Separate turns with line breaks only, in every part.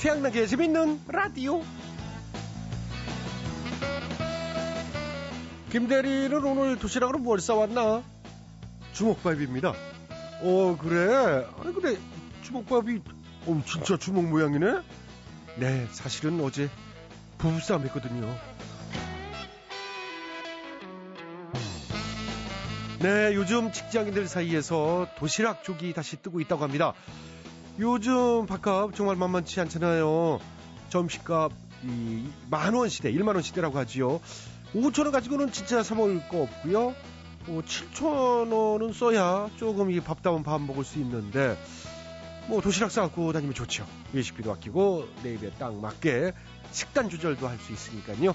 최양락의 재밌는 라디오. 김대리는 오늘 도시락으로 뭘 싸왔나? 주먹밥입니다. 어, 그래? 아니, 근데 주먹밥이, 어, 진짜 주먹 모양이네? 네, 사실은 어제 부부싸움 했거든요. 네, 요즘 직장인들 사이에서 도시락 쪽이 다시 뜨고 있다고 합니다. 요즘 밥값 정말 만만치 않잖아요. 점심값 이 만원 시대, 1만 원 시대라고 하지요. 5천 원 가지고는 진짜 사 먹을 거 없고요. 어, 7천 원은 써야 조금 이 밥다운 밥 먹을 수 있는데 뭐 도시락 싸갖고 다니면 좋죠. 외식비도 아끼고 내 입에 딱 맞게 식단 조절도 할 수 있으니까요.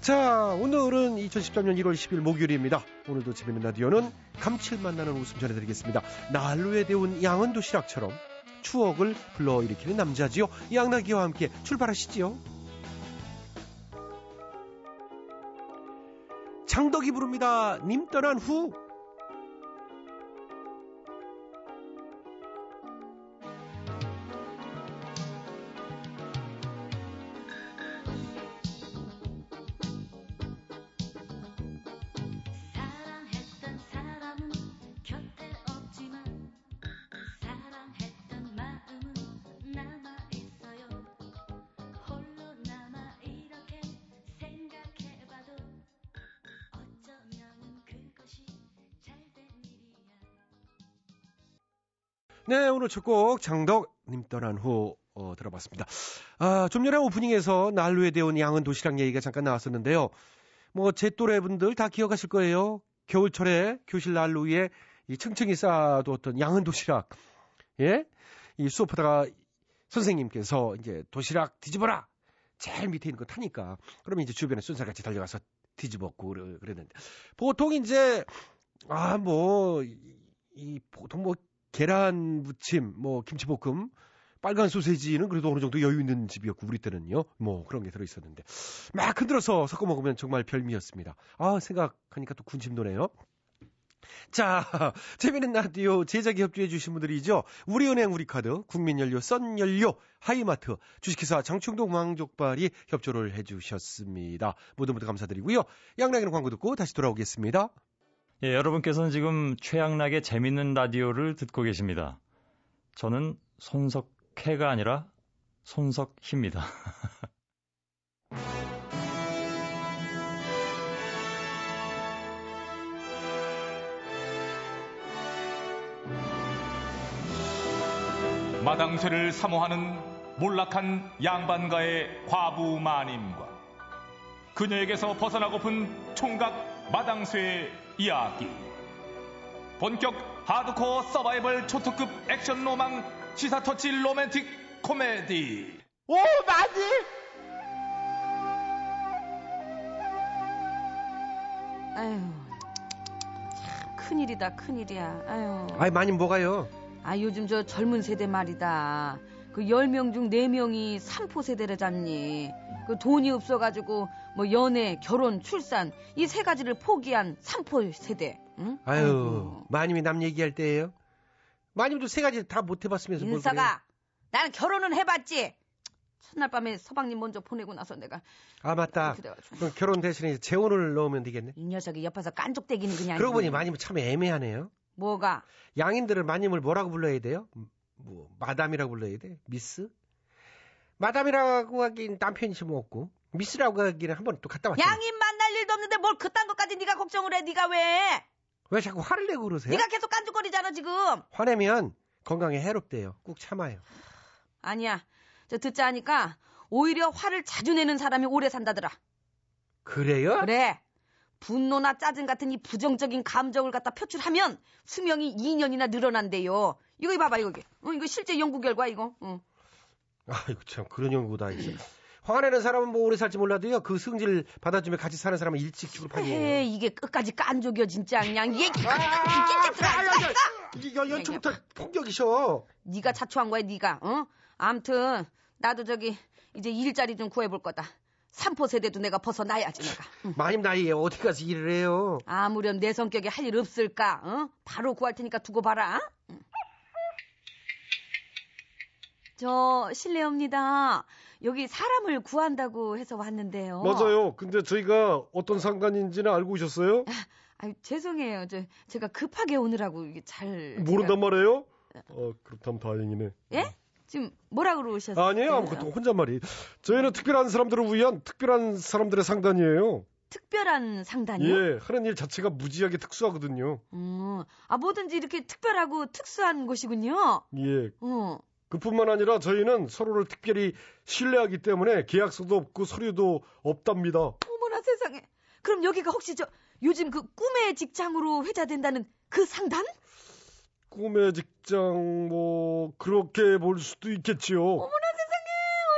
자, 오늘은 2013년 1월 10일 목요일입니다. 오늘도 재밌는 라디오는 감칠맛 나는 웃음 전해드리겠습니다. 난로에 데운 양은 도시락처럼 추억을 불러일으키는 남자지요. 양나기와 함께 출발하시지요. 창덕이 부릅니다. 님 떠난 후. 네, 오늘 첫 곡 장덕 님 떠난 후 어, 들어봤습니다. 아, 좀 전에 오프닝에서 난로에 데운 양은 도시락 얘기가 잠깐 나왔었는데요. 뭐 제 또래 분들 다 기억하실 거예요. 겨울철에 교실 난로 위에 이 층층이 쌓아두었던 양은 도시락. 예? 이 수업하다가 선생님께서 이제 도시락 뒤집어라! 제일 밑에 있는 거 타니까. 그러면 이제 주변에 순살같이 달려가서 뒤집었고 그랬는데. 보통 이제, 아, 뭐, 이, 이 보통 뭐 계란 무침, 뭐 김치볶음, 빨간 소세지는 그래도 어느 정도 여유 있는 집이었고 우리 때는요. 뭐 그런 게 들어 있었는데 막 흔들어서 섞어 먹으면 정말 별미였습니다. 아 생각하니까 또 군침 도네요. 자, 재미있는 라디오 제작에 협조해 주신 분들이죠. 우리은행 우리카드, 국민연료, 썬연료, 하이마트, 주식회사 장충동 왕족발이 협조를 해 주셨습니다. 모두 모두 감사드리고요. 양락이는 광고 듣고 다시 돌아오겠습니다.
예, 여러분께서는 지금 최양락의 재밌는 라디오를 듣고 계십니다. 저는 손석해가 아니라 손석희입니다.
마당쇠를 사모하는 몰락한 양반가의 과부 마님과 그녀에게서 벗어나고픈 총각 마당쇠의 이야기 본격 하드코어 서바이벌 초특급 액션 로망 시사 터치 로맨틱 코미디
오, 많이!
아유, 참 큰일이다, 큰일이야. 아유.
아이, 많이 뭐가요?
아, 요즘 저 젊은 세대 말이다. 그 10명 중 4명이 삼포 세대라잖니. 그 돈이 없어가지고 뭐 연애, 결혼, 출산 이 세 가지를 포기한 삼포 세대. 응?
아유,
아이고.
마님이 남 얘기할 때예요. 마님도 세 가지 다 못 해봤으면서?
인사가 나는 결혼은 해봤지. 첫날 밤에 서방님 먼저 보내고 나서 내가
아 맞다. 그럼 결혼 대신에 재혼을 넣으면 되겠네.
이 녀석이 옆에서 깐족대기는 그냥.
그러고 보니 마님은 참 애매하네요.
뭐가?
양인들은 마님을 뭐라고 불러야 돼요? 뭐 마담이라고 불러야 돼? 미스? 마담이라고 하긴 남편이지 뭐 없고 미스라고 하기는 한 번 또 갔다 왔잖아.
양인 만날 일도 없는데 뭘 그딴 것까지 네가 걱정을 해? 네가 왜?
왜 자꾸 화를 내고 그러세요?
네가 계속 깐족거리잖아 지금.
화내면 건강에 해롭대요. 꾹 참아요.
아니야. 저 듣자 하니까 오히려 화를 자주 내는 사람이 오래 산다더라.
그래요?
그래. 분노나 짜증 같은 이 부정적인 감정을 갖다 표출하면 수명이 2년이나 늘어난대요. 이거 봐봐 이거. 어, 이거 실제 연구 결과 이거. 어.
아이고 참 그런 연구다 있어. 화내는 사람은 뭐 오래 살지 몰라도요. 그 승질 받아주면 같이 사는 사람은 일찍 죽을
헤
판이에요.
이게 끝까지 깐족이야 진짜 그냥 이게
아, 이게 연- 연초부터 폭격이셔.
네가 자초한 거야 네가. 어? 암튼 나도 저기 이제 일자리 좀 구해볼 거다. 삼포 세대도 내가 벗어나야지 내가. 응.
마님 나이에 어디 가서 일을 해요?
아무렴 내 성격에 할 일 없을까? 어? 바로 구할 테니까 두고 봐라. 응. 저 실례합니다. 여기 사람을 구한다고 해서 왔는데요.
맞아요. 근데 저희가 어떤 상관인지는 알고 오셨어요?
아유, 죄송해요. 저 제가 급하게 오느라고 이게 잘
모른단 말이에요? 어, 그렇다면 다행이네.
예? 지금 뭐라 그러셨어요?
아니에요. 아무것도 혼잣말이. 저희는 특별한 사람들을 위한 특별한 사람들의 상단이에요.
특별한 상단이요?
예, 하는 일 자체가 무지하게 특수하거든요.
음, 아 뭐든지 이렇게 특별하고 특수한 곳이군요.
예.
어.
그뿐만 아니라 저희는 서로를 특별히 신뢰하기 때문에 계약서도 없고 서류도 없답니다.
어머나 세상에. 그럼 여기가 혹시 저 요즘 그 꿈의 직장으로 회자된다는 그 상단?
꿈의 직장 뭐 그렇게 볼 수도 있겠지요.
어머나 세상에.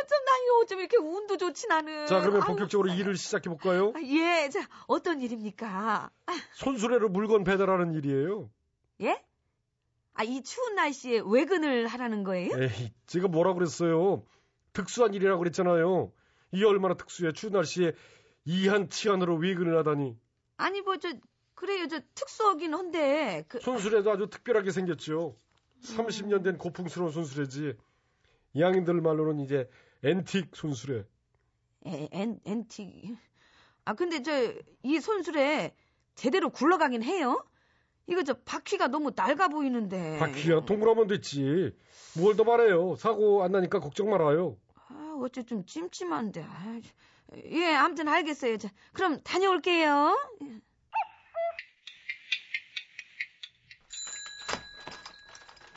어쩜 나 이거 어쩜 이렇게 운도 좋지 나는.
자, 그러면
아유,
본격적으로
세상에.
일을 시작해 볼까요?
아, 예, 자 어떤 일입니까? 아,
손수레로 물건 배달하는 일이에요.
예? 아 이 추운 날씨에 외근을 하라는 거예요?
에이, 제가 뭐라 그랬어요? 특수한 일이라고 그랬잖아요. 이게 얼마나 특수해. 추운 날씨에 이한치한으로 외근을 하다니.
아니 뭐 저 그래요 저 특수하긴 한데 그
손수레도 아주 특별하게 생겼죠. 30년 된 고풍스러운 손수레지. 양인들 말로는 이제 앤틱 손수레.
에, 엔, 엔티. 아, 근데 저, 이 손수레 제대로 굴러가긴 해요? 이거 저 바퀴가 너무 낡아 보이는데.
바퀴가 동그라면 됐지. 뭘 더 말해요. 사고 안 나니까 걱정 말아요.
아, 어째 좀 찜찜한데. 아, 예, 아무튼 알겠어요. 자, 그럼 다녀올게요.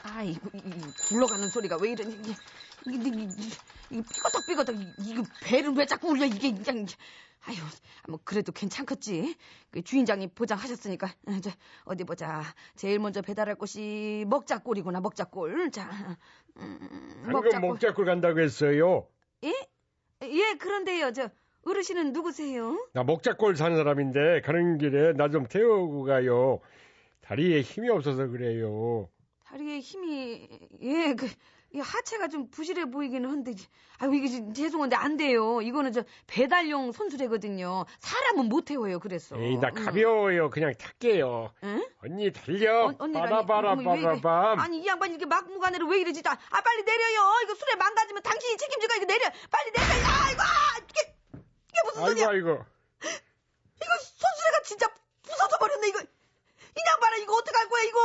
아, 이거, 이, 이 굴러가는 소리가 왜 이러니? 이게, 이게, 이게, 이게 삐거덕 삐거덕, 이- 이거 배를 왜 자꾸 울려, 이게, 그냥. 아유, 뭐, 그래도 괜찮겠지. 그 주인장이 보장하셨으니까. 아, 자, 어디 보자. 제일 먼저 배달할 곳이 먹자골이구나, 먹자골. 자, 음,
방금 목자골 간다고 했어요.
예? 예, 그런데요, 저, 어르신은 누구세요?
나 목자골 사는 사람인데 가는 길에 나 좀 태우고 가요. 다리에 힘이 없어서 그래요.
다리에 힘이, 예, 그, 이 하체가 좀 부실해 보이기는 한데, 아이고, 이게 지- 죄송한데 안 돼요. 이거는 저 배달용 손수레거든요. 사람은 못 태워요, 그랬어.
에이, 나
음.
가벼워요. 그냥 탈게요.
응?
언니 달려.
이래?
빠라밤.
아니, 이 양반 이렇게 막무가내로 왜 이러지? 아, 아, 빨리 내려요. 이거 수레 망가지면 당신이 책임지고 이거 내려. 빨리 내려. 아이고, 아, 이게, 이게 무슨
아이고
소리야?
아이고.
이거 손수레가 진짜 부서져 버렸네, 이거. 이 양반아, 이거 어떡할 거야, 이거?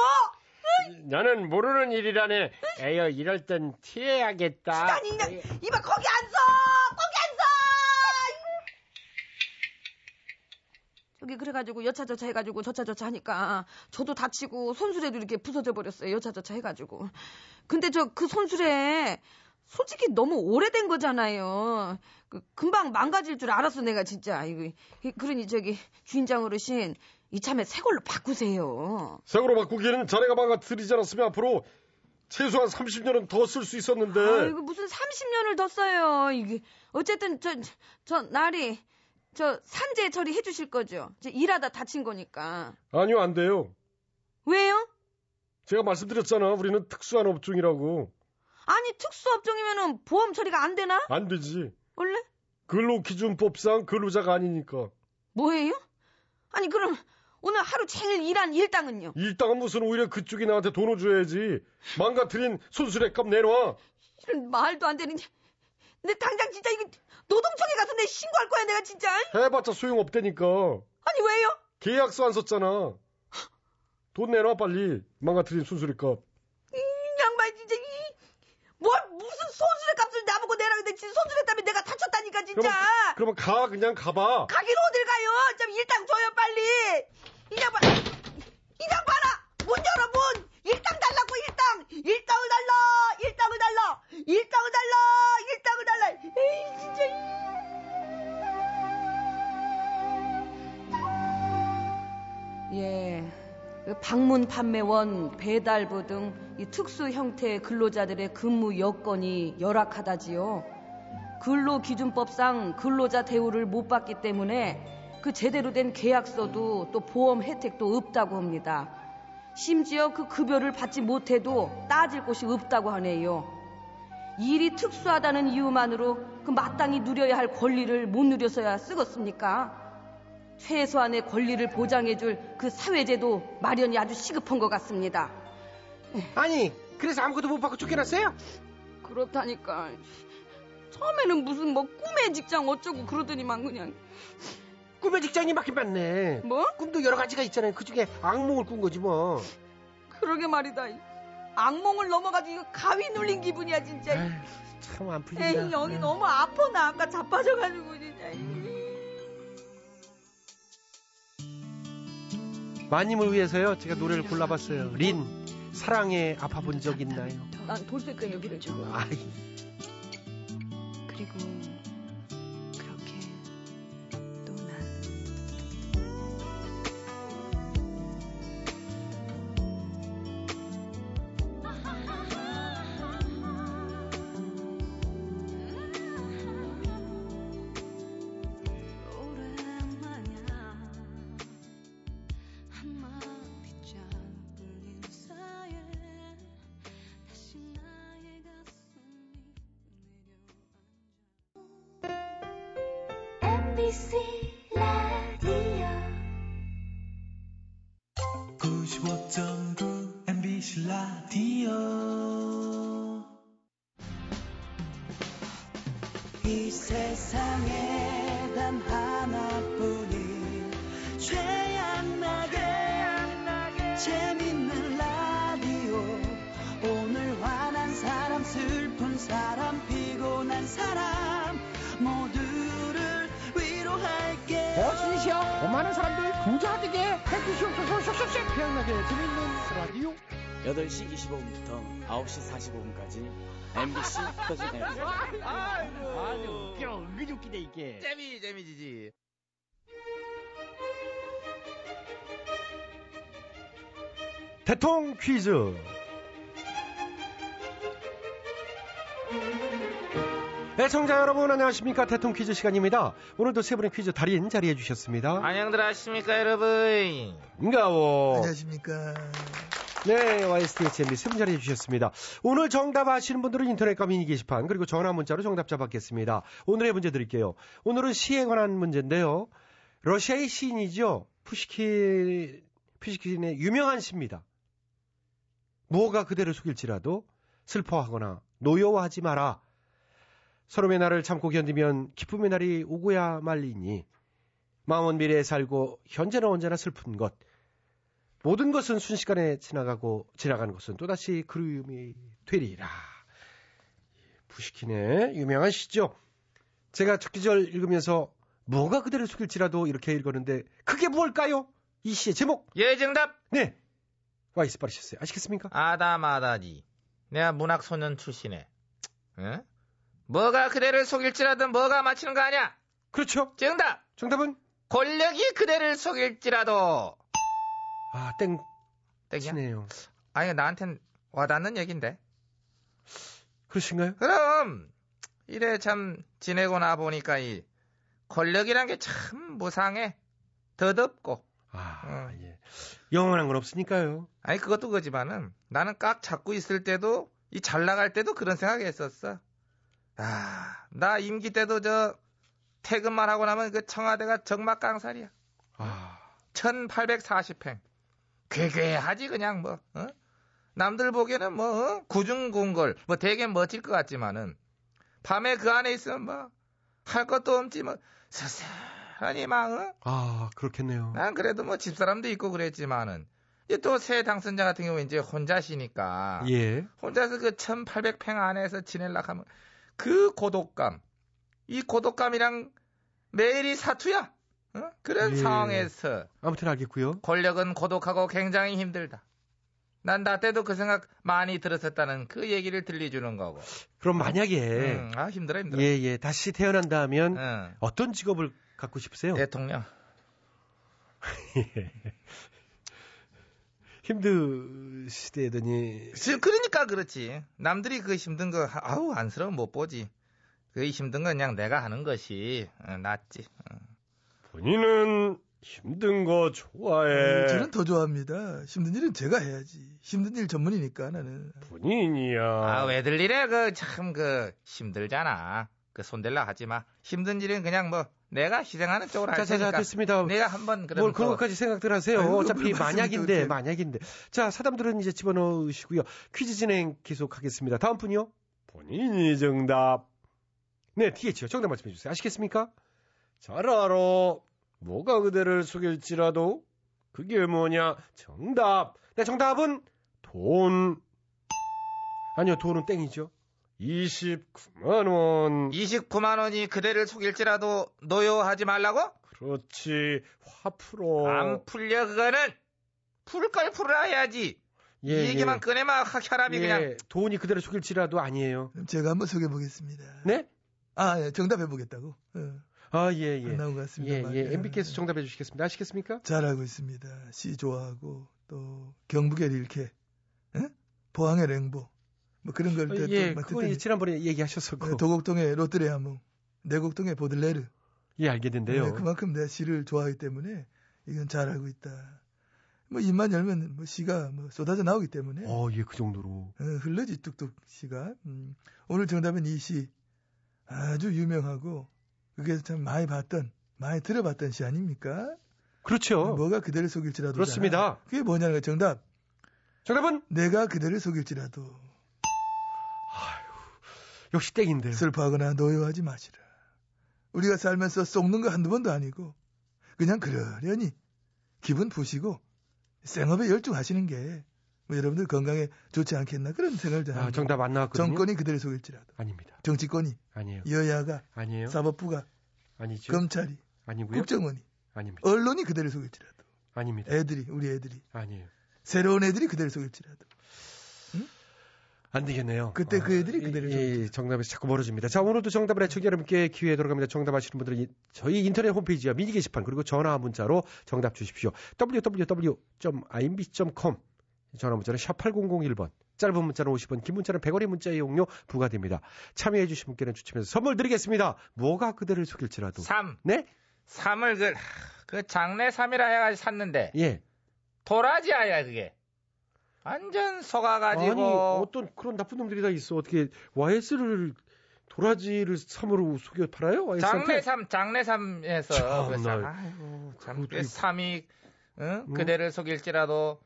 나는 모르는 일이라네. 에휴 이럴 땐 튀어야겠다.
아니, 그냥, 이봐, 거기 안 서! 거기 안 서! 저기, 그래가지고, 여차저차 해가지고, 저차저차 하니까, 저도 다치고, 손수레도 이렇게 부서져 버렸어요. 여차저차 해가지고. 근데 저, 그 손수레, 솔직히 너무 오래된 거잖아요. 그, 금방 망가질 줄 알았어, 내가 진짜. 이거, 그러니 저기, 주인장 어르신, 이참에 새 걸로 바꾸세요.
색으로 바꾸기는 자네가 망가뜨리지 않았으면 앞으로 최소한 30년은 더 쓸 수 있었는데.
아이고 무슨 30년을 더 써요. 이게 어쨌든 저 저 날이 저 산재 처리 해 주실 거죠. 저 일하다 다친 거니까.
아니요 안 돼요.
왜요?
제가 말씀드렸잖아. 우리는 특수한 업종이라고.
아니 특수 업종이면은 보험 처리가 안 되나?
안 되지.
원래
근로 기준법상 근로자가 아니니까.
뭐예요? 아니 그럼 오늘 하루 종일 일한 일당은요?
일당은 무슨 오히려 그쪽이 나한테 돈을 줘야지. 망가뜨린 손수레 값 내놔.
이런 말도 안 되는. 근데 당장 진짜 이거 노동청에 가서 내 신고할 거야 내가 진짜.
해봤자 소용없다니까.
아니 왜요?
계약서 안 썼잖아. 돈 내놔 빨리. 망가뜨린 손수레 값.
이 양반 진짜 이. 뭘 무슨 손수레 값을 나보고 내라 근데 진짜 손수레 때문에 내가 다쳤다니까 진짜.
그러면, 그러면 가 그냥 가봐.
가긴 어딜 가요? 좀 일당 줘요 빨리. 이 양반, 이 양반아, 문 열어 문. 일당 달라고 일당. 일당을 달라. 일당을 달라. 일당을 달라. 일당을 달라. 에이 진짜. 예. 그 방문 판매원, 배달부 등이 특수 형태의 근로자들의 근무 여건이 열악하다지요. 근로기준법상 근로자 대우를 못 받기 때문에 그 제대로 된 계약서도 또 보험 혜택도 없다고 합니다. 심지어 그 급여를 받지 못해도 따질 곳이 없다고 하네요. 일이 특수하다는 이유만으로 그 마땅히 누려야 할 권리를 못 누려서야 쓰겠습니까? 최소한의 권리를 보장해줄 그 사회제도 마련이 아주 시급한 것 같습니다.
아니, 그래서 아무것도 못 받고 쫓겨났어요?
그렇다니까. 처음에는 무슨 뭐 꿈의 직장 어쩌고 그러더니만 그냥
꿈의 직장이 맞긴 맞네.
뭐?
꿈도 여러 가지가 있잖아요. 그 중에 악몽을 꾼 거지 뭐.
그러게 말이다. 악몽을 넘어가지고 가위 눌린 기분이야 진짜.
참 안 풀린다.
에이 여기
네.
너무 아파 나 아까 자빠져가지고 진짜.
마님을 위해서요. 제가 노래를 골라봤어요. 린 사랑에 아파본 적 있나요?
난 돌쇠땡이 그래 지금.
아이.
그리고
대통 퀴즈 애청자 여러분 안녕하십니까 대통 퀴즈 시간입니다 오늘도 세 분의 퀴즈 달인 자리해 주셨습니다
안녕들 하십니까 여러분.
반가워
안녕하십니까
네, YSTHMB 세분 자리해 주셨습니다. 오늘 정답 아시는 분들은 인터넷과 미니 게시판 그리고 전화 문자로 정답자 받겠습니다. 오늘의 문제 드릴게요. 오늘은 시에 관한 문제인데요. 러시아의 시인이죠. 푸시킨, 푸시킨의 유명한 시입니다. 무엇가 그대를 속일지라도 슬퍼하거나 노여워하지 마라. 서름의 날을 참고 견디면 기쁨의 날이 오고야 말리니 마음은 미래에 살고 현재는 언제나 슬픈 것. 모든 것은 순식간에 지나가고 지나가는 것은 또다시 그리움이 되리라. 부시킨의 유명한 시죠. 제가 첫 기절 읽으면서 뭐가 그대를 속일지라도 이렇게 읽었는데 그게 뭘까요? 이 시의 제목.
예 정답.
네. 와 이스 빠르셨어요. 아시겠습니까?
아다마다지. 내가 문학 소년 출신에. 응? 뭐가 그대를 속일지라도 뭐가 맞히는 거 아니야?
그렇죠.
정답.
정답은
권력이 그대를 속일지라도.
아, 땡
땡이야?
치네요.
아니 나한텐 와닿는 얘긴데.
그러신가요?
그럼 이래 참 지내고 나 보니까 이 권력이란 게 참 무상해. 더덥고.
아,
음.
예. 영원한 건 없으니까요.
아니 그것도 그지만은 나는 깍 잡고 있을 때도 이 잘 나갈 때도 그런 생각했었어. 아, 나 임기 때도 저 퇴근만 하고 나면 그 청와대가 정막강살이야.
아,
1840행. 괴괴하지 그냥 뭐. 어? 남들 보기에는 뭐 어? 구중궁궐 뭐 되게 멋질 것 같지만은 밤에 그 안에 있으면 뭐 할 것도 없지 뭐 스스 하니 막 어?
아, 그렇겠네요.
난 그래도 뭐 집사람도 있고 그랬지만은 또새 당선자 같은 경우 이제 혼자시니까
예.
혼자서 그 1800평 안에서 지낼라 하면 그 고독감 이 고독감이랑 매일이 사투야 어? 그런
예.
상황에서
아무튼 알겠고요.
권력은 고독하고 굉장히 힘들다 난 나 때도 그 생각 많이 들었었다는 그 얘기를 들려주는 거고
그럼 만약에
음, 아 힘들어 힘들어
예, 예. 다시 태어난다면
응.
어떤 직업을 갖고 싶으세요?
대통령
힘드시대더니
그- 그러니까 그렇지. 남들이 그 힘든 거 하- 아우 안쓰러워 못 보지. 그 힘든 건 그냥 내가 하는 것이 어, 낫지. 어.
본인은 힘든 거 좋아해.
저는 더 좋아합니다 힘든 일은 제가 해야지 힘든 일 전문이니까 나는
본인이야.
아 왜들 이래 그 참 그 힘들잖아. 그 손댈라 하지 마. 힘든 일은 그냥 뭐 내가 희생하는 쪽으로 할
자, 자, 자,
테니까.
됐습니다.
내가 한번
뭘 그런 것까지 생각들 하세요.
아이고,
어차피 만약인데,
또 이렇게.
만약인데. 자, 사담들은 이제 집어넣으시고요. 퀴즈 진행 계속하겠습니다. 다음 분이요. 본인이 정답. 네, TH요. 정답 말씀해 주세요. 아시겠습니까? 잘 알아. 뭐가 그대를 속일지라도 그게 뭐냐? 정답. 네, 정답은 돈. 아니요, 돈은 땡이죠. 29만 원.
29만 원이 그대를 속일지라도 노여하지 말라고?
그렇지. 화 풀어.
안 풀려 그거는 풀 걸 풀어야지. 이 얘기만 꺼내면 혈압이
예,
그냥
돈이 그대로 속일지라도 아니에요.
그럼 제가 한번 소개해 보겠습니다.
네?
아, 예, 정답해 보겠다고. 어,
아, 예, 예.
안 나온 것
예,
같습니다.
예. MB께서 정답해 주시겠습니다. 아시겠습니까?
잘하고 있습니다. 시 좋아하고 또 경북의 릴케, 예? 포항의 랭보, 뭐 그런 걸
어,
또-
예,
또
그건 지난번에 얘기하셨었고.
예, 도곡동의 롯데리아몽, 내곡동의 보들레르.
예, 알겠는데요.
예, 그만큼 내가 시를 좋아하기 때문에 이건 잘하고 있다. 뭐 입만 열면 뭐 시가 뭐 쏟아져 나오기 때문에
어, 예, 그 정도로.
어, 흘러지 뚝뚝 시가. 음, 오늘 정답은 이 시 아주 유명하고 그게 참 많이 봤던 많이 들어봤던 시 아닙니까?
그렇죠.
뭐가 그대를 속일지라도
그렇습니다.
그게 뭐냐는 거야, 정답.
정답은
내가 그대를 속일지라도
역시 땡인데요.
슬퍼하거나 노여하지 마시라. 우리가 살면서 속는 거 한두 번도 아니고 그냥 그러려니 기분 푸시고 생업에 열중하시는 게 뭐 여러분들 건강에 좋지 않겠나 그런 생각을 좀
아. 정답 안 나왔거든요.
정권이 그대를 속일지라도
아닙니다.
정치권이
아니에요.
여야가
아니에요.
사법부가
아니죠.
검찰이
아니고요.
국정원이
아닙니다.
언론이 그대를 속일지라도
아닙니다.
애들이 우리 애들이
아니에요.
새로운 애들이 그대를 속일지라도
안 되겠네요.
그때 그 애들이
예,
그대를
예, 정답에서 자꾸 멀어집니다. 자, 오늘도 정답을 애청자 여러분께 기회 돌아갑니다. 정답 아시는 분들은 이- 저희 인터넷 홈페이지와 미니 게시판 그리고 전화 문자로 정답 주십시오. www.imb.com 전화 문자는 샵 8001번 짧은 문자는 50원, 긴 문자는 100원의 문자 이용료 부과됩니다. 참여해 주신 분께는 추첨해서 선물 드리겠습니다. 뭐가 그대를 속일지라도.
3.
네?
3을 그, 그 장내 3이라 해가지고 샀는데
예.
도라지 아야 그게. 완전 속아가지고
아니, 어떤 그런 나쁜 놈들이 다 있어. 어떻게 YS를 도라지를 3으로 속여 팔아요? YS한테?
장내 3, 장내 3에서
참나.
그래서 아이고 참
그것도
3이 응?
음.
그대를 속일지라도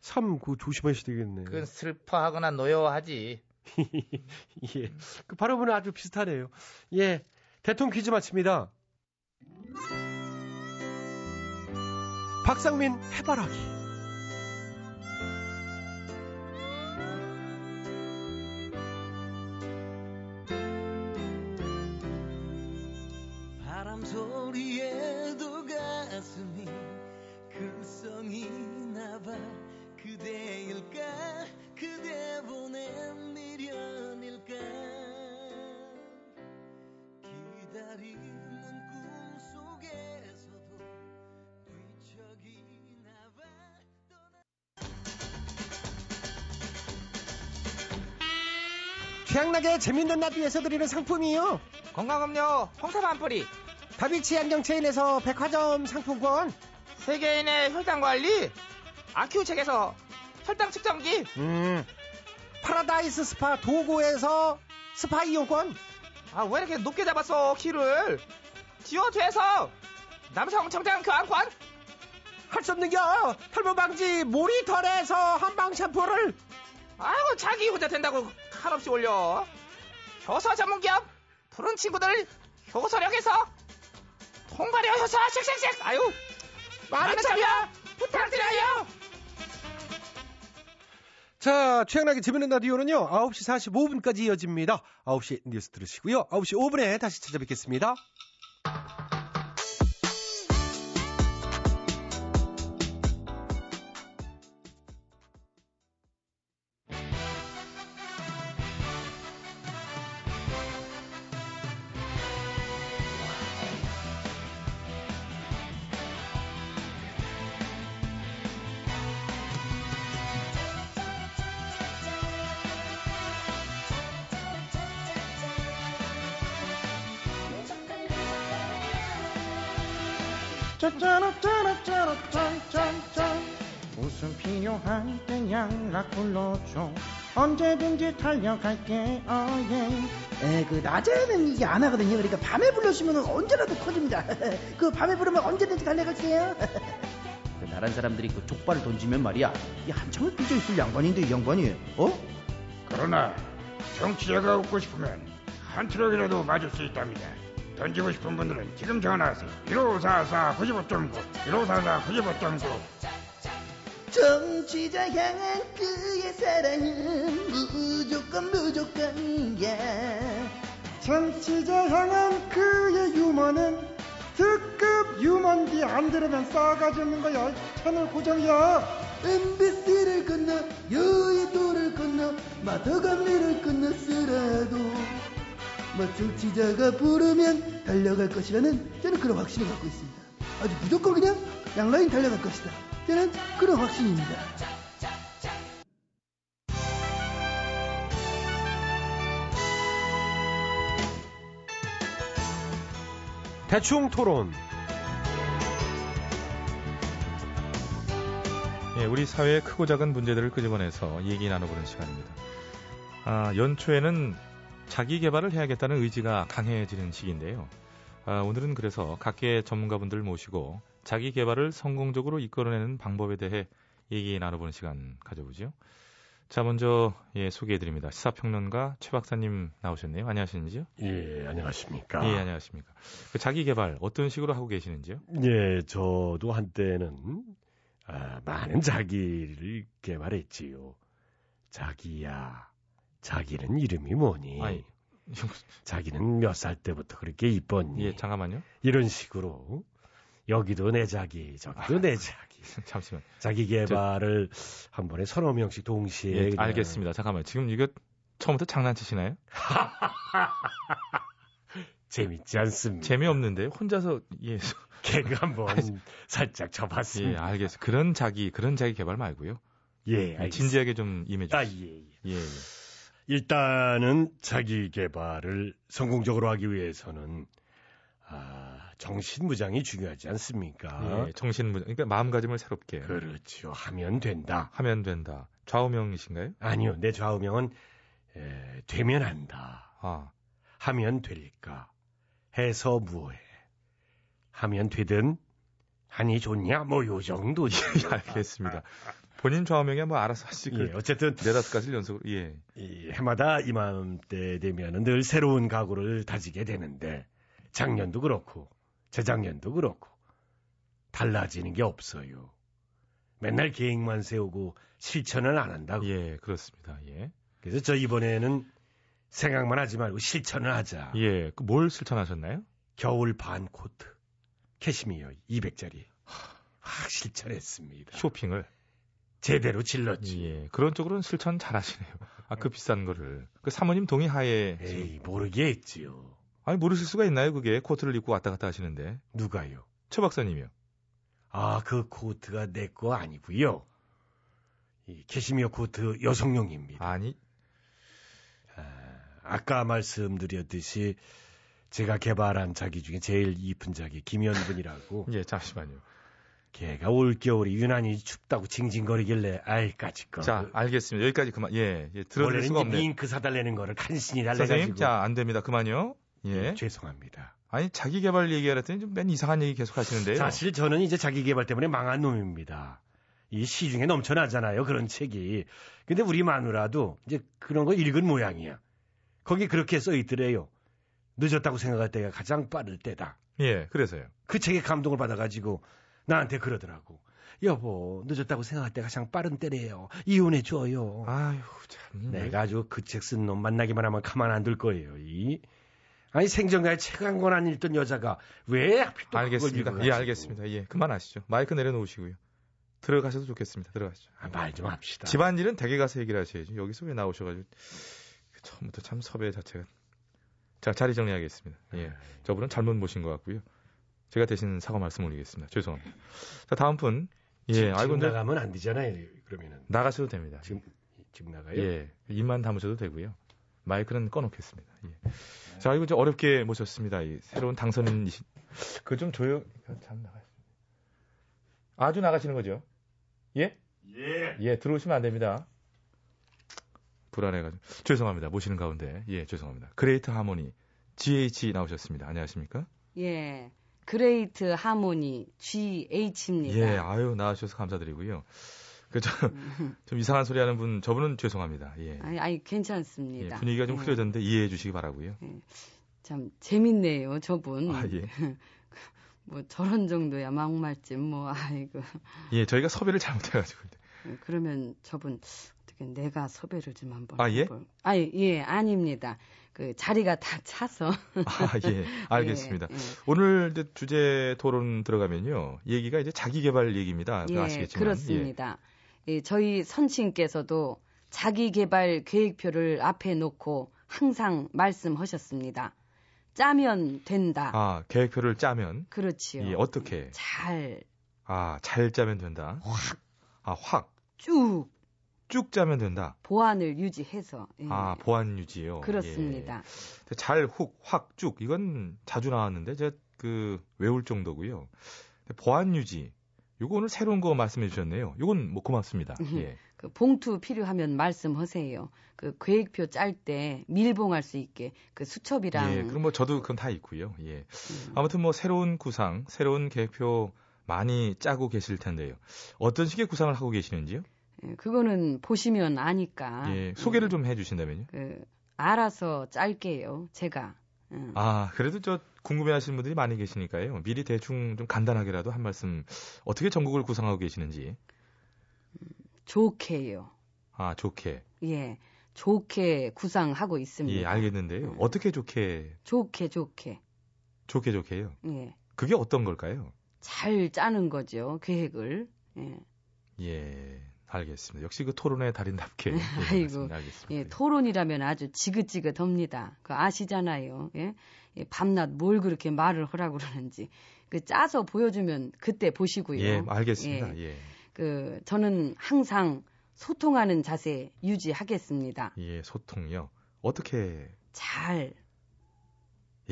3 그거 조심하셔야 되겠네.
그 슬퍼하거나 노여하지.
예. 그 발음은 아주 비슷하네요. 예. 대통령 퀴즈 마칩니다. 박상민 해바라기.
소리에도 가슴이 근성이 나봐 그대일까 그대 보낸 미련일까 기다리는 꿈 속에서도 뒤척이나 봐
최양락의 재밌는 라디오에서 드리는 상품이요.
건강음료 홍삼 한 뿌리.
다비치 안경 체인에서 백화점 상품권.
세계인의 혈당 관리. 아큐첵에서 혈당 측정기.
음. 파라다이스 스파 도고에서 스파 이용권.
아 왜 이렇게 높게 잡았어 키를? 지오투에서 남성 정장 교환권.
할 수 없는겨. 탈모 방지 모리털에서 한방 샴푸를.
아이고 자기 혼자 된다고 한없이 올려. 효소 전문기업 푸른 친구들 효소력에서 통발효 효소 쉑쉑쉑 아유 많은 참여 부탁드려요.
자, 최양락의 재밌는 라디오는요, 9시 45분까지 이어집니다. 9시 뉴스 들으시고요. 9시 5분에 다시 찾아뵙겠습니다.
무슨 필요할 땐 연락 불러줘 언제든지 달려갈게 어예
에, 그 낮에는 이게 안 하거든요. 그러니까 밤에 불러주면 언제라도 커집니다. 그 밤에 부르면 언제든지 달려갈게요. 그 나란 사람들이 그 족발을 던지면 말이야. 이 한참을 삐져 있을 양반인데 이 양반이 어?
그러나 청취자가 웃고 싶으면 한 트럭이라도 맞을 수 있답니다. 던지고 싶은 분들은 지금 전화하세요. 1544 95.9 1544 95.9
정치자 향한 그의 사랑은 무조건 무조건이야
정치자 향한 그의 유머는 특급 유머인데 안 들으면 싸가지 없는 거야. 채널 고정이야.
MBC를 건너 여의도를 건너 마더감리를 건너서라도 뭐 정치자가 부르면 달려갈 것이라는 저는 그런 확신을 갖고 있습니다 아주 무조건 그냥 양라인 달려갈 것이다 저는 그런 확신입니다
대충 토론.
예, 우리 사회의 크고 작은 문제들을 끄집어내서 얘기 나눠보는 시간입니다. 아, 연초에는 자기 개발을 해야겠다는 의지가 강해지는 시기인데요. 아, 오늘은 그래서 각계 전문가분들 모시고 자기 개발을 성공적으로 이끌어내는 방법에 대해 얘기 나눠보는 시간 가져보죠. 자, 먼저 예, 소개해드립니다. 시사평론가 최 박사님 나오셨네요. 안녕하십니까?
예, 안녕하십니까.
예, 안녕하십니까. 그 자기 개발 어떤 식으로 하고 계시는지요?
예, 저도 한때는 아, 많은 자기를 개발했지요. 자기야, 자기는 이름이 뭐니?
아이,
자기는 몇 살 때부터 그렇게 이뻤니?
예, 잠깐만요.
이런 식으로 여기도 내 자기, 저기도 내 자기.
잠시만.
자기 개발을 한 번에 서너 명씩 동시에
예,
그냥
알겠습니다. 잠깐만. 지금 이거 처음부터 장난치시나요?
재밌지 않습니다.
재미없는데 혼자서 예.
개그 한번 살짝 쳐봤습니다.
예, 알겠어요. 그런 자기 그런 자기 개발 말고요.
예, 알겠습니다.
진지하게 좀 임해 주시죠.
아, 예, 예.
예, 예.
일단은 자기 개발을 성공적으로 하기 위해서는 아, 정신무장이 중요하지 않습니까?
예, 정신무장. 그러니까 마음가짐을 새롭게.
그렇죠. 하면 된다.
하면 된다. 좌우명이신가요?
아니요. 내 좌우명은 에, 되면 한다.
아.
하면 될까? 해서 뭐해? 하면 되든 하니 좋냐? 뭐 요 정도.
예, 알겠습니다. 본인 좌우명이 뭐 알아서 하시고.
예, 어쨌든
네다섯 가지를 연속으로. 예.
이 해마다 이맘때 되면은 늘 새로운 각오를 다지게 되는데 작년도 그렇고 재작년도 그렇고 달라지는 게 없어요. 맨날 계획만 세우고 실천을 안 한다고.
예, 그렇습니다. 예.
그래서 저 이번에는 생각만 하지 말고 실천을 하자.
예, 그 뭘 실천하셨나요?
겨울 반 코트 캐시미어 200짜리 확 실천했습니다.
쇼핑을
제대로 질렀지.
예, 그런 쪽으로는 실천 잘하시네요. 아, 그 비싼 거를. 그 사모님 동의하에.
에이, 모르게 했지요.
아니, 모르실 수가 있나요, 그게? 코트를 입고 왔다 갔다 하시는데.
누가요?
최 박사님이요.
아, 그 코트가 내 거 아니고요. 이 캐시미어 코트 여성용입니다.
아니,
아까 말씀드렸듯이 제가 개발한 자기 중에 제일 이쁜 자기 김현분이라고.
예, 잠시만요.
걔가 올겨울이 유난히 춥다고 징징거리길래 아이 까짓 거.
자, 알겠습니다. 여기까지 그만. 예, 예 들어드릴 수가 없네요.
링크 사달라는 거를 간신히
선생님,
달래가지고.
자, 안 됩니다. 그만요. 예.
예, 죄송합니다.
아니, 자기 개발 얘기하랬더니 좀 맨 이상한 얘기 계속 하시는데요.
사실 저는 이제 자기 개발 때문에 망한 놈입니다. 이 시중에 넘쳐나잖아요. 그런 책이. 근데 우리 마누라도 이제 그런 거 읽은 모양이야. 거기 그렇게 써 있더래요. 늦었다고 생각할 때가 가장 빠를 때다.
예, 그래서요.
그 책에 감동을 받아가지고 나한테 그러더라고. 여보, 늦었다고 생각할 때가 가장 빠른 때래요. 이혼해 줘요.
아유, 참.
내가 아주 그 책 쓴 놈 만나기만 하면 가만 안 둘 거예요. 이. 아니 생전가에 책 한 권 안 읽던 여자가 왜 하필 또
알겠습니다. 예. 알겠습니다. 예, 그만하시죠. 마이크 내려놓으시고요. 들어가셔도 좋겠습니다. 들어가시죠.
아, 말 좀 합시다.
집안일은 댁에 가서 얘기를 하셔야죠. 여기서 왜 나오셔가지고 처음부터 참 섭외 자체가 자 자리 정리하겠습니다. 예, 저분은 잘못 모신 것 같고요. 제가 대신 사과 말씀 올리겠습니다. 죄송합니다. 자 다음 분. 예,
지금,
알고
지금 나가면 안 되잖아요. 그러면은
나가셔도 됩니다.
지금 지금 나가요?
예, 입만 담으셔도 되고요. 마이크는 꺼놓겠습니다. 예. 자, 이거 좀 어렵게 모셨습니다. 이 새로운 당선인이신, 그 좀 조용, 참 나가요. 아주 나가시는 거죠? 예?
예.
예, 들어오시면 안 됩니다. 불안해가지고. 죄송합니다. 모시는 가운데. 예, 죄송합니다. Great Harmony, GH 나오셨습니다. 안녕하십니까?
예. Great Harmony GH입니다.
예, 아유, 나와주셔서 감사드리고요. 그좀 좀 이상한 소리 하는 분 저분은 죄송합니다. 예.
아니, 아니
예,
괜찮습니다.
분위기가 좀
예.
흐려졌는데 이해해 주시기 바라고요.
참 재밌네요, 저분.
아, 예.
뭐 저런 정도야 막말쯤 뭐 아이고.
예, 저희가 섭외를 잘못해 가지고.
그러면 저분 어떻게 내가 섭외를 좀 한번
아, 예?
해볼- 아니, 예, 아닙니다. 그 자리가 다 차서.
아, 예. 알겠습니다.
예, 예.
오늘 이제 주제 토론 들어가면요. 얘기가 이제 자기 개발 얘기입니다.
예,
아시겠지만.
그렇습니다. 예, 저희 선친께서도 자기 개발 계획표를 앞에 놓고 항상 말씀하셨습니다. 짜면 된다.
아, 계획표를 짜면.
그렇지요.
예, 어떻게?
잘,
아, 잘 짜면 된다. 확. 아, 확.
쭉
쭉 짜면 된다.
보안을 유지해서. 예,
아, 보안 유지요.
그렇습니다.
예. 잘, 훅, 확, 쭉. 이건 자주 나왔는데, 제가 그, 외울 정도고요. 보안 유지. 요거 오늘 새로운 거 말씀해 주셨네요. 요건 뭐 고맙습니다. 예.
그 봉투 필요하면 말씀하세요. 그 계획표 짤 때 밀봉할 수 있게 그 수첩이랑
예, 그럼 뭐 저도 그건 다 있고요. 예.
음.
아무튼 뭐 새로운 구상, 새로운 계획표 많이 짜고 계실 텐데요. 어떤 식의 구상을 하고 계시는지요?
예, 그거는 보시면 아니까.
예, 소개를 좀 해주신다면요.
그 알아서 짤게요. 제가. 음.
아, 그래도 저 궁금해하시는 분들이 많이 계시니까요. 미리 대충 좀 간단하게라도 한 말씀 어떻게 전국을 구상하고 계시는지.
좋게요.
아, 좋게.
예. 좋게 구상하고 있습니다.
예, 알겠는데요. 어떻게 좋게,
좋게 좋게.
좋게 좋게요.
예.
그게 어떤 걸까요?
잘 짜는 거죠. 계획을. 예.
예, 알겠습니다. 역시 그 토론의 달인답게. 예,
아이고. 예, 토론이라면 아주 지긋지긋합니다. 그 아시잖아요. 예? 예, 밤낮 뭘 그렇게 말을 하라고 그러는지. 그 짜서 보여주면 그때 보시고요.
예, 알겠습니다. 예.
그 저는 항상 소통하는 자세 유지하겠습니다.
예, 소통요. 어떻게
잘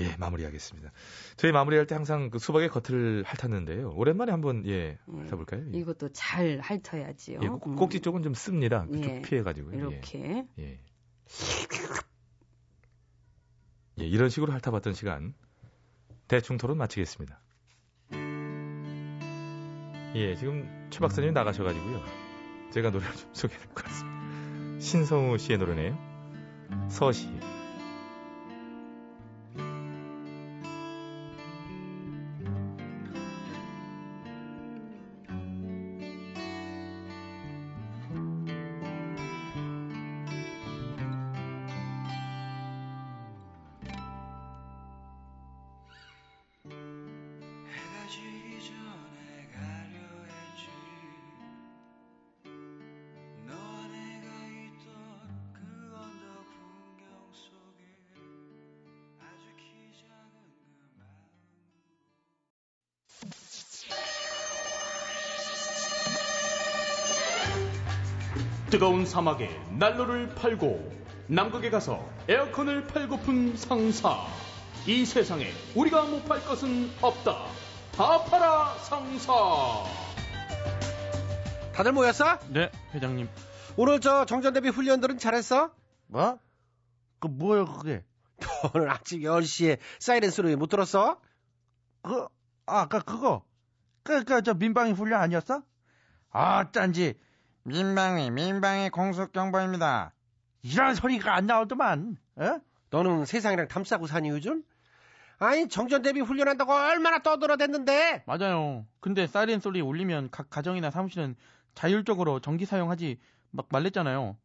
예, 마무리하겠습니다. 저희 마무리할 때 항상 그 수박의 겉을 핥았는데요. 오랜만에 한번 예, 핥아볼까요? 예.
이것도 잘 핥아야지요.
예, 꼭-
음.
꼭지 쪽은 좀 씁니다. 그쪽
예,
피해가지고요.
이렇게.
예. 예. 예, 이런 식으로 핥아봤던 시간 대충 토론 마치겠습니다. 예, 지금 최 박사님 나가셔가지고요. 제가 노래를 좀 소개해드릴 것 같습니다. 신성우 씨의 노래네요. 서시.
뜨거운 사막에 난로를 팔고 남극에 가서 에어컨을 팔고픈 상사. 이 세상에 우리가 못 팔 것은 없다. 다 팔아 상사.
다들 모였어?
네, 회장님.
오늘 저 정전대비 훈련들은 잘했어?
뭐? 그 뭐야 그게?
오늘 아침 10시에 사이렌 소리 못 들었어?
그 아까 그거. 그 그 저 민방위 훈련 아니었어? 아 짠지.
민방위 민방위 공속 경보입니다.
이런 소리가 안 나오더만. 어?
너는 세상이랑 담싸고 사니 요즘? 아니 정전 대비 훈련한다고 얼마나 떠들어댔는데
맞아요. 근데 사이렌 소리 울리면 각 가정이나 사무실은 자율적으로 전기 사용하지 막 말랬잖아요.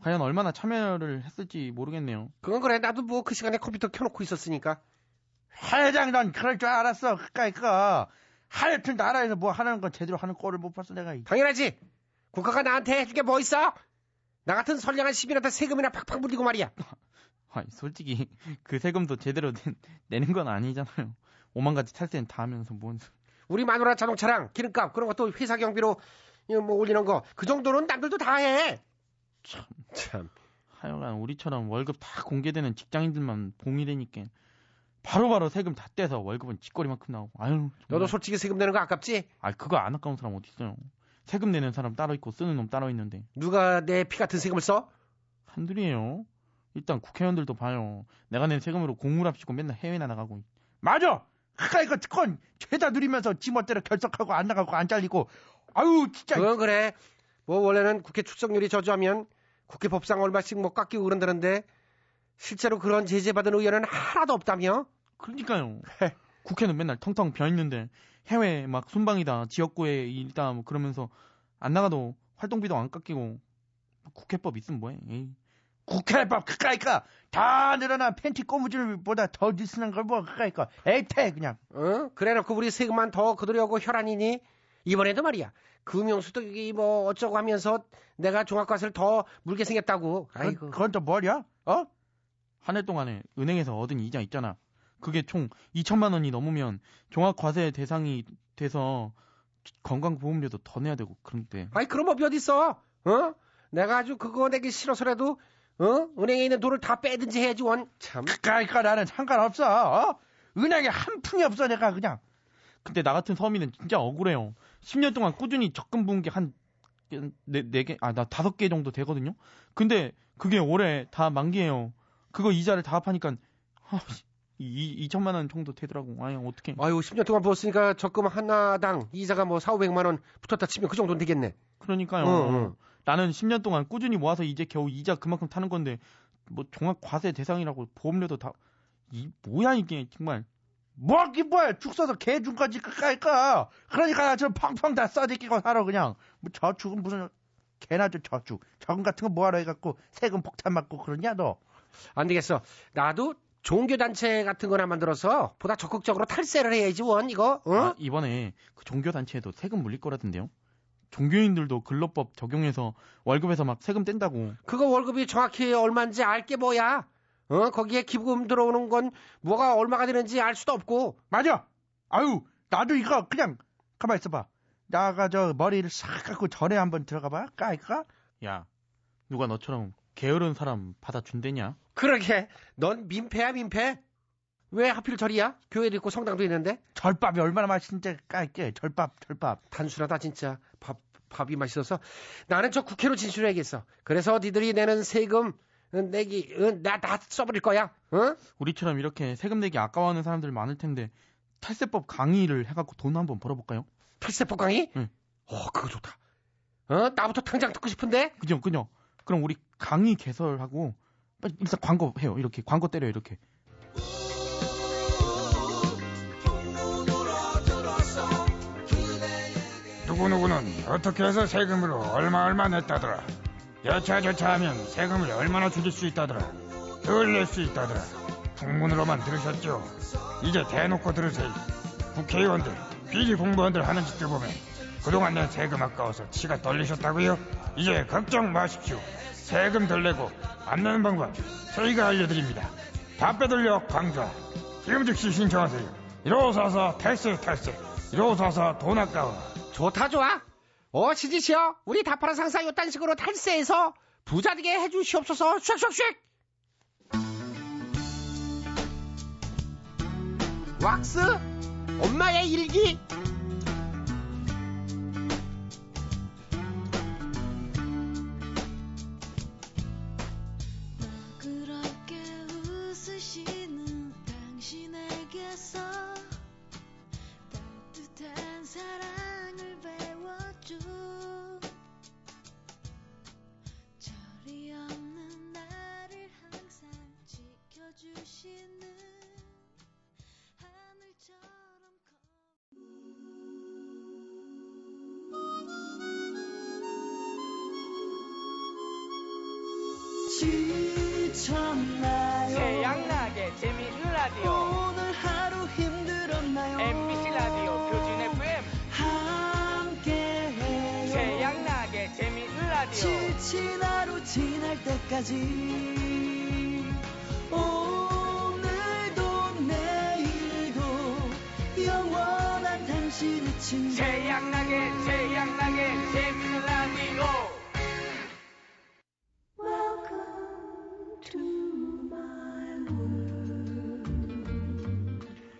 과연 얼마나 참여를 했을지 모르겠네요.
그건 그래 나도 뭐 그 시간에 컴퓨터 켜놓고 있었으니까
회장 넌 그럴 줄 알았어. 그까이 거. 하여튼 나라에서 뭐 하는 건 제대로 하는 꼴을 못 봤어 내가.
당연하지 국가가 나한테 해줄 게 뭐 있어? 나 같은 선량한 시민한테 세금이나 팍팍 물리고 말이야
아니, 솔직히 그 세금도 제대로 내- 내는 건 아니잖아요. 오만 가지 탈세는 다 하면서 뭔 소-
우리 마누라 자동차랑 기름값 그런 것도 회사 경비로 이거 뭐 올리는 거 그 정도는 남들도 다 해
참.
참
하여간 우리처럼 월급 다 공개되는 직장인들만 봉이 되니까 바로바로 세금 다 떼서 월급은 쥐꼬리만큼 나오고 아유
너도 솔직히 세금 내는 거 아깝지?
아 그거 안 아까운 사람 어디 있어요 세금 내는 사람 따로 있고 쓰는 놈 따로 있는데.
누가 내 피 같은 세금을 써?
한둘이에요. 일단 국회의원들도 봐요. 내가 낸 세금으로 공무랍시고 맨날 해외나 나가고. 맞아! 거 특권 죄다 누리면서 지멋대로 결석하고 안 나가고 안 잘리고. 아유 진짜.
그건 그래. 뭐 원래는 국회 출석률이 저조하면 국회 법상 얼마씩 뭐 깎이고 그런다는데 실제로 그런 제재받은 의원은 하나도 없다며?
그러니까요. 국회는 맨날 텅텅 비어 있는데 해외 막 순방이다 지역구에 있다 뭐 그러면서 안 나가도 활동비도 안 깎이고 국회법 있으면 뭐해? 에이.
국회법 그까이까 다 늘어난 팬티 꼬무줄보다 더 느슨한 걸뭐 그까이까 에이태 그냥
어? 그래놓고 우리 세금만 더 거두려고 혈안이니? 이번에도 말이야. 금융수득이 뭐 어쩌고 하면서 내가 종합과세를 더 물게 생겼다고. 아이고.
그건 또 뭐냐? 어?
한 해 동안에 은행에서 얻은 이자 있잖아. 그게 총 2천만 원이 넘으면 종합과세 대상이 돼서 건강보험료도 더 내야 되고 그런데
아이 그런 법이 어딨어? 어? 내가 아주 그거 내기 싫어서라도 어? 은행에 있는 돈을 다 빼든지 해야지 원. 참.
그까이까 나는 상관없어 어? 은행에 한 푼이 없어 내가 그냥
근데 나 같은 서민은 진짜 억울해요. 10년 동안 꾸준히 적금 부은 게한 네, 네 개, 아, 나 다섯 개 정도 되거든요? 근데 그게 올해 다 만기예요. 그거 이자를 다 합하니까, 아, 이, 2천만 원 정도 되더라고. 아니, 어떻게.
아유, 10년 동안 부었으니까 적금 하나당 이자가 뭐 4, 500만 원 붙었다 치면 그 정도는 되겠네.
그러니까요.
응, 응.
나는 10년 동안 꾸준히 모아서 이제 겨우 이자 그만큼 타는 건데, 뭐 종합 과세 대상이라고 보험료도 다, 이, 뭐야, 이게, 정말.
뭐긴 뭐야 죽 써서 개중까지 그까이까 그러니까 저 펑펑 다 써지끼고 살아 그냥 뭐 저축은 무슨 개나 저 저축 저금 같은 거 뭐하러 해갖고 세금 폭탄 맞고 그러냐 너
안 되겠어. 나도 종교단체 같은 거나 만들어서 보다 적극적으로 탈세를 해야지 원 이거 어?
아, 이번에 그 종교단체에도 세금 물릴 거라던데요? 종교인들도 근로법 적용해서 월급에서 막 세금 뗀다고.
그거 월급이 정확히 얼마인지 알게 뭐야? 어 거기에 기부금 들어오는 건 뭐가 얼마가 되는지 알 수도 없고
맞아 아유 나도 이거 그냥 가만 있어봐 나가 저 머리를 싹 갖고 전에 한번 들어가봐 까이까
야 누가 너처럼 게으른 사람 받아준대냐?
그러게. 넌 민폐야 민폐? 왜 하필 절이야? 교회도 있고 성당도 있는데?
절밥이 얼마나 맛있는지 까이게. 절밥 절밥.
단순하다 진짜. 밥 밥이 맛있어서. 나는 저 국회로 진출해야겠어. 그래서 니들이 내는 세금 내기 나다 써버릴 거야. 어?
우리처럼 이렇게 세금 내기 아까워하는 사람들 많을 텐데 탈세법 강의를 해갖고 돈 한번 벌어볼까요?
탈세법 강의?
응.
어 그거 좋다. 어? 나부터 당장 듣고 싶은데?
그죠 그죠. 그럼 우리 강의 개설하고 일단 광고 해요 이렇게 광고 때려요 이렇게
누구누구는 어떻게 해서 세금으로 얼마 얼마 냈다더라. 여차저차 하면 세금을 얼마나 줄일 수 있다더라. 덜 낼 수 있다더라. 풍문으로만 들으셨죠? 이제 대놓고 들으세요. 국회의원들, 비리 공무원들 하는 짓들 보면 그동안 낸 세금 아까워서 치가 떨리셨다고요? 이제 걱정 마십시오. 세금 덜 내고 안 내는 방법 저희가 알려드립니다. 다 빼돌려 강좌. 지금 즉시 신청하세요. 1544 탈세 탈세. 1544 돈 아까워.
좋다 좋아 어 시지시여 우리 다파라 상사 요딴 식으로 탈세해서 부자 되게 해주시옵소서 쉑쉑쉑 왁스 엄마의 일기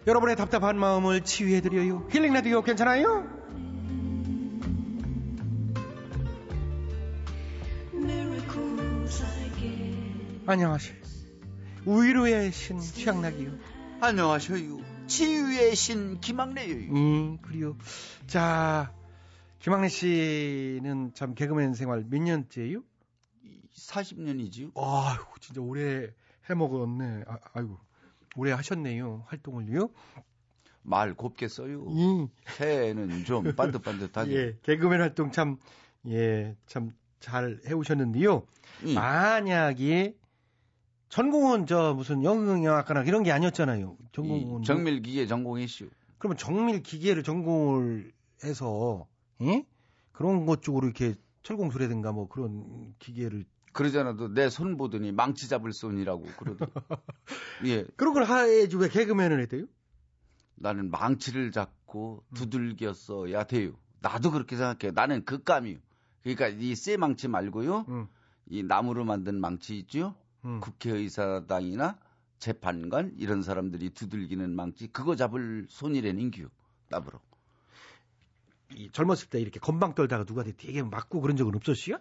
여러분의 답답한 마음을 치유해드려요 힐링 라디오 괜찮아요? 안녕하세요 위로의 신 취향락이요
안녕하셔요. 치유의 신 김학래요.
음 그래요 자 김학래 씨는 참 개그맨 생활 몇 년째요?
40년이지요.
아이고 진짜 오래 해먹었네. 아, 아이고 오래 하셨네요 활동을요.
말 곱게 써요.
음.
새해는 좀 반듯반듯하게.
예, 개그맨 활동 참, 예, 참 잘 해오셨는데요. 만약에 전공은 저 무슨 영영학과나 이런 게 아니었잖아요. 전공은.
이 정밀기계 전공이시오.
그러면 정밀 기계를 전공을 해서, 예? 그런 것 쪽으로 이렇게 철공소라든가 뭐 그런 기계를.
그러잖아도 내 손 보더니 망치 잡을 손이라고 그러더니. 예.
그런 걸 해야지 왜 개그맨을 했대요?
나는 망치를 잡고 두들겼어야 돼요. 나도 그렇게 생각해요. 나는 극감이요. 그러니까 이 쇠 망치 말고요. 이 나무로 만든 망치 있죠? 국회의사당이나 재판관 이런 사람들이 두들기는 망치 그거 잡을 손이라는 겨. 나보러.
이 젊었을 때 이렇게 건방 떨다가 누가 되게 맞고 그런 적은 없었어요?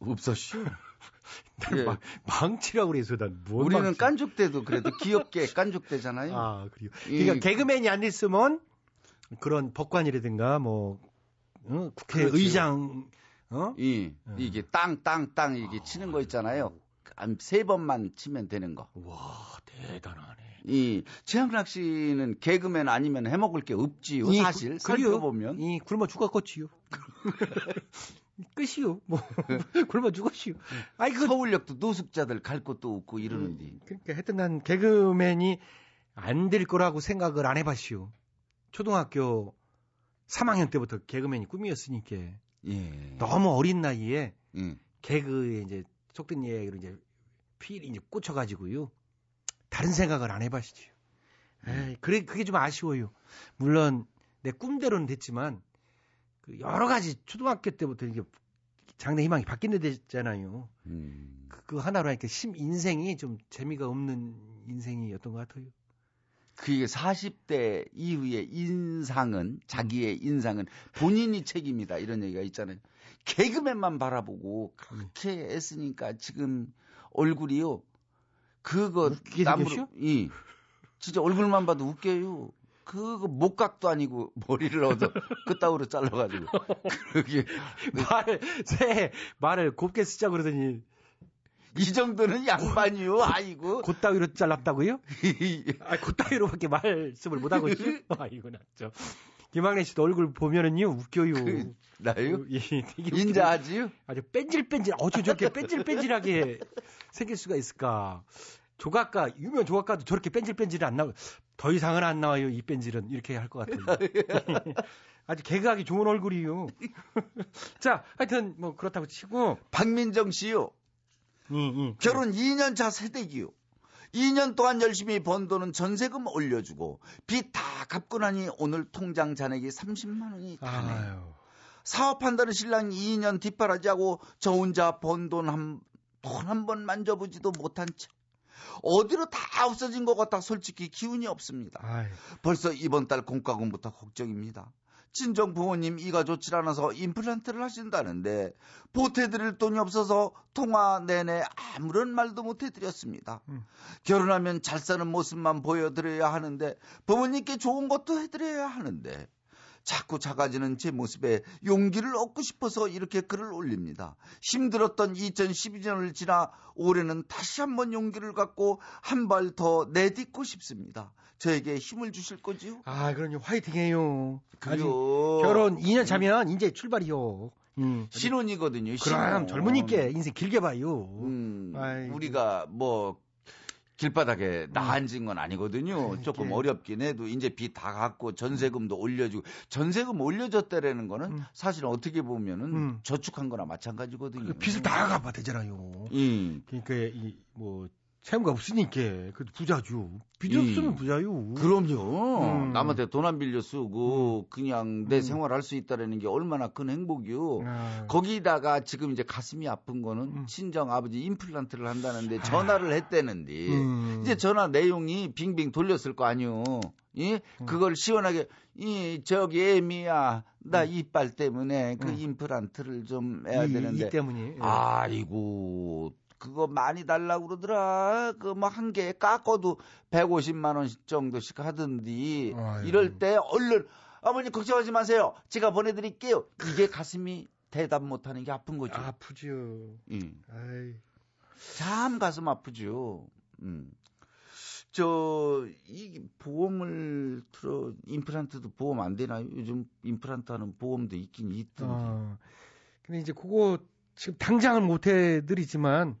없었슈.
난 마- 망치라고 그래서 난뭔
우리는
망치?
깐죽 때도 그래도 귀엽게 깐죽 때잖아요.
아, 그래요.
이-
그러니까 개그맨이 안 됐으면 그런 법관이라든가 뭐 어? 국회의장 어?
이 이게 땅 땅땅 이게 치는 거 있잖아요. 한세 번만 치면 되는 거.
와 대단하네.
이 최양락 씨는 개그맨 아니면 해먹을 게 없지요.
이
사실. 살펴보면
이 굶어 죽었겠지요. 끝이요. 뭐 굶어 죽었지요. 아이 그
서울역도 노숙자들 갈 곳도 없고 이러는데.
그러니까 하여튼 난 개그맨이 안 될 거라고 생각을 안 해봤시오. 초등학교 3학년 때부터 개그맨이 꿈이었으니까
예.
너무 어린 나이에
예.
개그에 이제 속된 얘기로 이제 필이 이제 꽂혀가지고요. 다른 생각을 안 해봤시죠. 에이, 그래 그게 좀 아쉬워요. 물론 내 꿈대로는 됐지만 그 여러 가지 초등학교 때부터 이게 장래 희망이 바뀌는 데잖아요.
음.
그, 그 하나로 하니까 심 인생이 좀 재미가 없는 인생이었던 것 같아요.
그게 40대 이후의 인상은 자기의 인상은 본인이 책임이다 이런 얘기가 있잖아요. 개그맨만 바라보고 그렇게 애쓰니까 지금 얼굴이요. 그거
생겼쇼?
이 진짜 얼굴만 봐도 웃겨요. 그거 목각도 아니고 머리를 얻어 그따위로 잘라가지고 그게
말, 새 말을 곱게 쓰자 그러더니
이 정도는 양반이요. 아이고.
곧따위로 잘랐다고요? 아, 곧따위로밖에 말씀을 못하고 있죠? 아이고, 낫죠. 김학래 씨도 얼굴 보면은요, 웃겨요.
나요?
예, 되게
인자하지요?
아주 뺀질뺀질, 어쩜 저렇게 뺀질뺀질하게 생길 수가 있을까. 조각가, 유명 조각가도 저렇게 뺀질뺀질은 안 나와요. 더 이상은 안 나와요, 이 뺀질은. 이렇게 할 것 같아요. 아주 개그하기 좋은 얼굴이요. 자, 하여튼, 뭐, 그렇다고 치고.
박민정 씨요. 결혼 2년 차 세대기요. 2년 동안 열심히 번 돈은 전세금 올려주고 빚 다 갚고 나니 오늘 통장 잔액이 30만 원이 다네요. 사업한다는 신랑이 2년 뒷바라지하고 저 혼자 번 돈 한 돈 한 번 만져보지도 못한 채 어디로 다 없어진 것 같아 솔직히 기운이 없습니다. 벌써 이번 달 공과금부터 걱정입니다. 친정 부모님 이가 좋질 않아서 임플란트를 하신다는데 보태드릴 돈이 없어서 통화 내내 아무런 말도 못 해드렸습니다. 결혼하면 잘 사는 모습만 보여드려야 하는데 부모님께 좋은 것도 해드려야 하는데 자꾸 작아지는 제 모습에 용기를 얻고 싶어서 이렇게 글을 올립니다. 힘들었던 2012년을 지나 올해는 다시 한번 용기를 갖고 한 발 더 내딛고 싶습니다. 저에게 힘을 주실 거지요?
아, 그럼요. 화이팅 해요. 아직
그래요.
결혼 2년 차면 이제 출발이요. 음.
신혼이거든요.
그럼
신혼.
젊으니까 인생 길게 봐요.
음. 우리가 뭐 길바닥에 나앉은 건 아니거든요. 조금 어렵긴 해도 이제 빚 다 갚고 전세금도 올려주고 전세금 올려줬다라는 거는 사실 어떻게 보면은 저축한 거나 마찬가지거든요.
빚을 다 갚아 되잖아요.
음.
그러니까 이 뭐 채무가 없으니까 그 부자죠. 빚
음.
없으면 부자요.
그럼요.
음.
남한테 돈 안 빌려 쓰고 그냥 내 생활할 수 있다라는 게 얼마나 큰 행복이요.
아.
거기다가 지금 이제 가슴이 아픈 거는
음.
친정 아버지 임플란트를 한다는데 전화를 했대는데
음.
이제 전화 내용이 빙빙 돌렸을 거 아니요. 예?
음.
그걸 시원하게 이 저기 애미야 나 이빨 때문에 그
음.
임플란트를 좀 해야
이-
되는데
이 때문에. 예.
아이고 그거 많이 달라고 그러더라. 그 뭐 한 개에 깎아도 150만 원 정도씩 하던디
아이고.
이럴 때 얼른 아버님 걱정하지 마세요. 제가 보내 드릴게요. 이게 가슴이 대답 못 하는 게 아픈 거죠.
아프죠.
음. 참 가슴 아프죠. 음. 저, 이 보험을 틀어, 임플란트도 보험 안 되나요? 요즘 임플란트 하는 보험도 있긴 있던데.
어. 근데 이제 그거 지금 당장은 못 해드리지만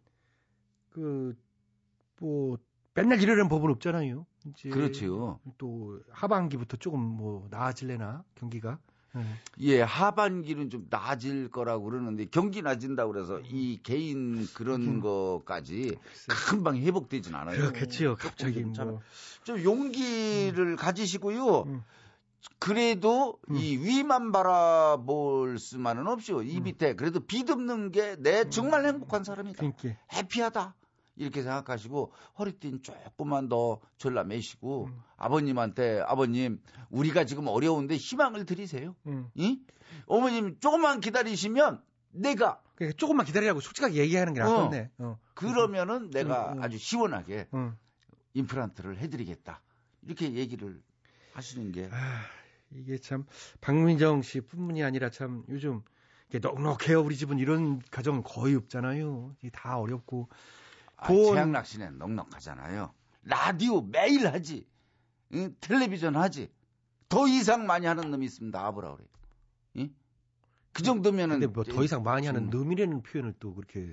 그뭐 맨날 이러는 법은 없잖아요. 이제
그렇지요.
또 하반기부터 조금 뭐 나아질래나 경기가. 네.
예, 하반기는 좀 나아질 거라고 그러는데 경기 나아진다고 그래서 이 개인 그런 거까지 금방 회복되진 않아요.
그렇겠지요. 갑자기
좀
뭐.
좀 용기를 가지시고요.
음.
그래도 이 위만 바라볼 수만은 없이요. 이 밑에 그래도 빚없는 게 내 정말 행복한 사람이다.
그러니까.
해피하다. 이렇게 생각하시고 허리띠는 조금만 더 졸라매시고 아버님한테 아버님 우리가 지금 어려운데 희망을 드리세요.
음.
이? 어머님 조금만 기다리시면 내가
그러니까 조금만 기다리라고 솔직하게 얘기하는 게 낫겠네. 어.
그러면은 내가
음, 음.
아주 시원하게
음.
임플란트를 해드리겠다. 이렇게 얘기를 하시는 게
아, 이게 참 박민정 씨뿐만이 아니라 참 요즘 이게 넉넉해요 우리 집은 이런 가정은 거의 없잖아요. 이게 다 어렵고
아,
돈-
최양락 씨는 넉넉하잖아요. 라디오 매일 하지. 응? 텔레비전 하지. 더 이상 많이 하는 놈이 있습니다. 아브라 그래. 응? 그 정도면은
근데 뭐 더 이상 많이 하는 놈이라는 표현을 또 그렇게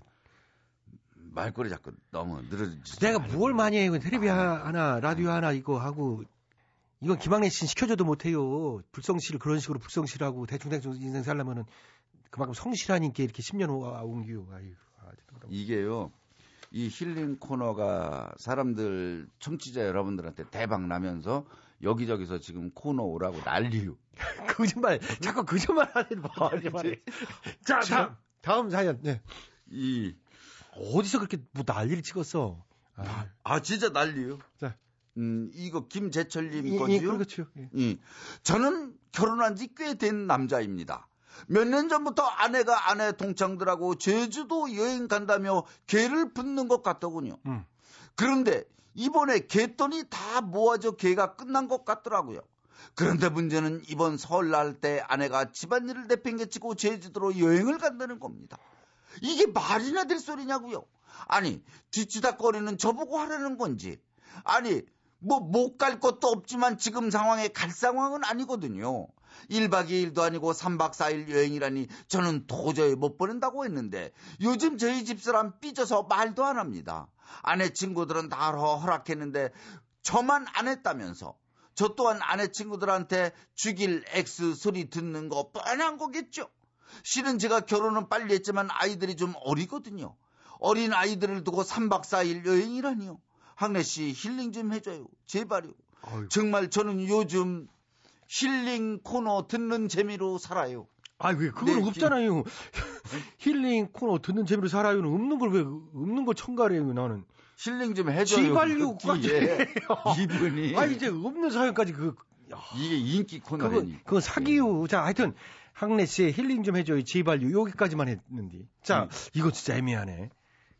말꼬리 자꾸 너무 늘어지지.
내가 뭘 많이 해요? 텔레비 하- 하나 라디오 하나 이거 하고 이건 김학래 씨는 시켜줘도 못해요. 불성실 그런 식으로 불성실하고 대충대충 인생 살려면은 그만큼 성실하니까 이렇게 10년 옮기고 아이고 아주
이게요. 이 힐링 코너가 사람들 청취자 여러분들한테 대박 나면서 여기저기서 지금 코너 오라고 난리요.
거짓말 자꾸 거짓말 하는 거짓말. 자 다음 다음 사연. 네.
이
어디서 그렇게 뭐 난리를 찍었어? 아,
아 진짜 난리요.
자.
음 이거 김재철님
이- 이-
거지요.
그렇죠. 예.
예. 저는 결혼한 지 꽤 된 남자입니다. 몇 년 전부터 아내가 아내 동창들하고 제주도 여행 간다며 개를 붓는 것 같더군요.
음.
그런데 이번에 개돈이 다 모아져 개가 끝난 것 같더라고요. 그런데 문제는 이번 설날 때 아내가 집안일을 내팽개치고 제주도로 여행을 간다는 겁니다. 이게 말이나 될 소리냐고요? 아니 뒤치다거리는 저보고 하라는 건지 아니 뭐 못 갈 것도 없지만 지금 상황에 갈 상황은 아니거든요. 1박 2일도 아니고 3박 4일 여행이라니 저는 도저히 못 보낸다고 했는데 요즘 저희 집사람 삐져서 말도 안 합니다. 아내 친구들은 다 허락했는데 저만 안 했다면서 저 또한 아내 친구들한테 죽일 X 소리 듣는 거 뻔한 거겠죠. 실은 제가 결혼은 빨리 했지만 아이들이 좀 어리거든요. 어린 아이들을 두고 3박 4일 여행이라니요. 학래 씨 힐링 좀 해줘요. 제발요. 정말 저는 요즘 힐링 코너 듣는 재미로 살아요.
아, 왜 그건
네,
없잖아요. 힐링 코너 듣는 재미로 살아요는 없는 걸 왜 없는 걸 첨가해요 나는.
힐링 좀 해줘요.
지발료까지.
예. 이분이
아 이제 없는 사연까지 그
이게 인기 코너라니.
그거 사기요. 자 하여튼 학래 씨의 힐링 좀 해줘요. 지발료 여기까지만 했는데. 자
음.
이거 진짜 애매하네.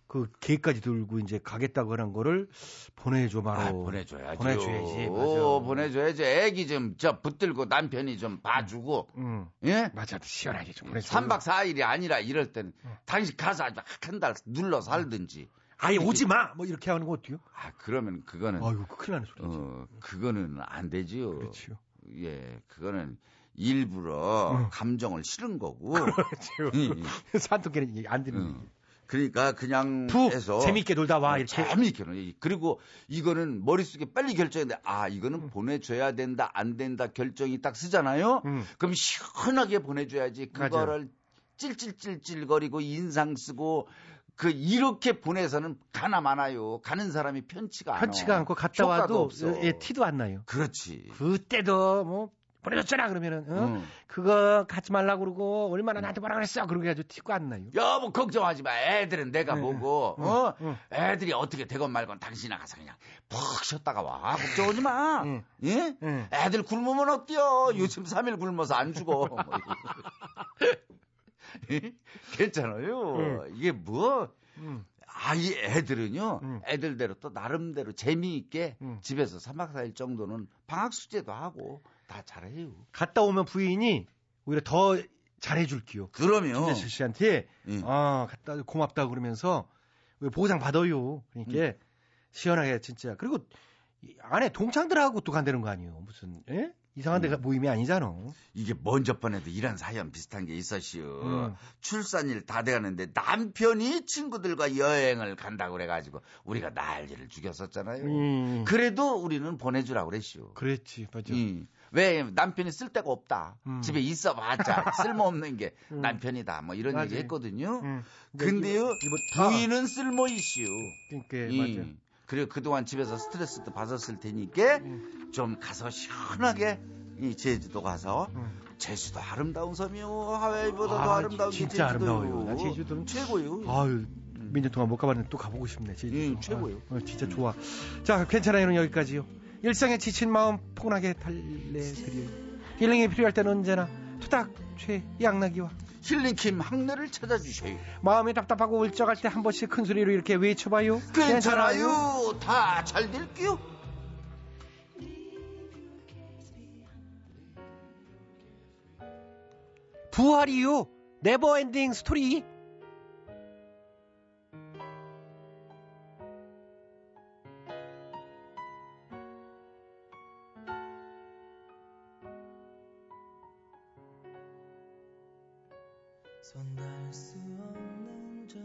그 개까지 들고 이제 가겠다고 하는 거를 보내줘 바로.
아, 보내줘야죠.
보내줘야지. 맞아.
오, 보내줘야지. 애기 좀 저 붙들고 남편이 좀 봐주고.
응.
예?
맞아. 시원하게 좀 보내줘.
3박 4일이 아니라 이럴 때는 당신 가서 아주 한 달 눌러 살든지.
아예 오지 마. 뭐 이렇게 하는 거 어때요?
아, 그러면 그거는
아이고 큰일 나는 소리.
어, 그거는 안 되지요.
그렇죠.
예, 그거는 일부러
어.
감정을 실은 거고.
산토끼는 안 되는.
음. 그러니까 그냥
푹
해서
재밌게 놀다 와,
어,
이렇게.
재미있게 놀아. 그리고 이거는 머릿속에 빨리 결정했는데 아 이거는
음.
보내줘야 된다 안 된다 결정이 딱 쓰잖아요. 그럼 시원하게 보내줘야지 그거를 찔찔찔찔거리고 인상 쓰고 그 이렇게 보내서는 가나 마나요. 가는 사람이 편치가 않아.
편치가 않고 갔다 와도
없어.
예, 티도 안 나요.
그렇지.
그때도 뭐 보내줬잖아 그러면은 어?
응.
그거 갖지 말라고 그러고 얼마나 나한테 뭐라 그랬어 그러고 해가지고 티가 안 나요.
여보 걱정하지 마. 애들은 내가
네.
보고
응,
어
응.
애들이 어떻게 되건 말건 당신이 가서 그냥 푹 쉬었다가 와. 걱정하지 마. 예?
응.
애들 굶으면 어때요? 요즘 3일 굶어서 안 죽어. 뭐 예? 괜찮아요. 이게 뭐
응.
아, 이 애들은요, 애들대로 또 나름대로 재미있게 집에서 3박 4일 정도는 방학 숙제도 하고 다 잘해요.
갔다 오면 부인이 오히려 더 잘해줄게요.
그럼요.
김대철 씨한테
예.
아 갔다 고맙다 그러면서 보상 받아요. 그러니까
음.
시원하게 진짜 그리고 이 안에 동창들하고 또 간다는 거 아니에요. 무슨 예? 이상한 데가 모임이 아니잖아.
이게 먼저 번에도 이런 사연 비슷한 게 있었시오.
음.
출산일 다 돼가는데 남편이 친구들과 여행을 간다고 그래가지고 우리가 난리를 죽였었잖아요.
음.
그래도 우리는 보내주라고 그랬시오.
그랬지, 맞아.
음. 왜 남편이 쓸 데가 없다.
음.
집에 있어봤자 쓸모없는 게
음.
남편이다. 뭐 이런
맞아요.
얘기 했거든요.
음.
근데요 부인은 쓸모이시오.
그러니까
이,
맞아.
그리고 그동안 집에서 스트레스도 받았을 테니까
음.
좀 가서 시원하게 이 제주도 가서 제주도 아름다운 섬이요 하와이보다도
아,
아름다운 게
진짜. 아름다워요. 나 제주도는
최고요.
아유, 몇년 동안 못 가봤는데 또 가보고 싶네. 제주도.
음, 최고예요.
아, 어, 진짜 좋아. 자, 괜찮아요는 여기까지요. 일상에 지친 마음 포근하게 달래드려요. 힐링이 필요할 때는 언제나 투닥 최양락이와
힐링킴 학래를 찾아주세요.
마음이 답답하고 울적할 때 한 번씩 큰 소리로 이렇게 외쳐봐요.
괜찮아요. 다 잘 될 거예요.
부활이요. Never Ending Story.
손댈 수 없는 저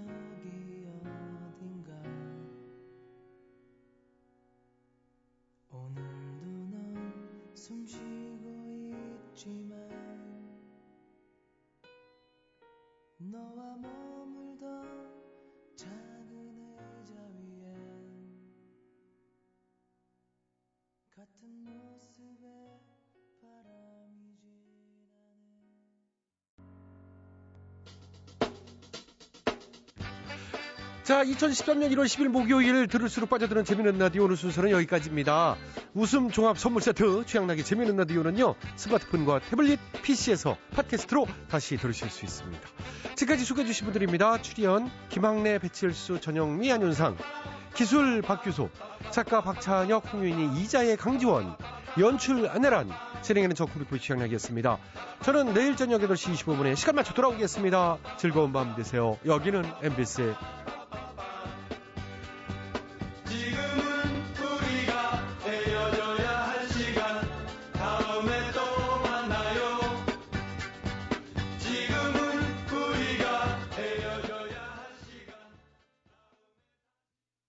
자, 2013년 1월 10일 목요일 들을수록 빠져드는 재미있는 라디오 오늘 순서는 여기까지입니다. 웃음 종합 선물 세트 취향나게 재미있는 라디오는요. 스마트폰과 태블릿 PC에서 팟캐스트로 다시 들으실 수 있습니다. 지금까지 소개해 주신 분들입니다. 출연 김학래, 배칠수, 전영미, 안윤상 기술 박규소 작가 박찬혁, 홍윤희, 이자의 강지원 연출 안내란 진행하는 저 컴퓨터 취향나기였습니다. 저는 내일 저녁 8시 25분에 시간 맞춰 돌아오겠습니다. 즐거운 밤 되세요. 여기는 MBC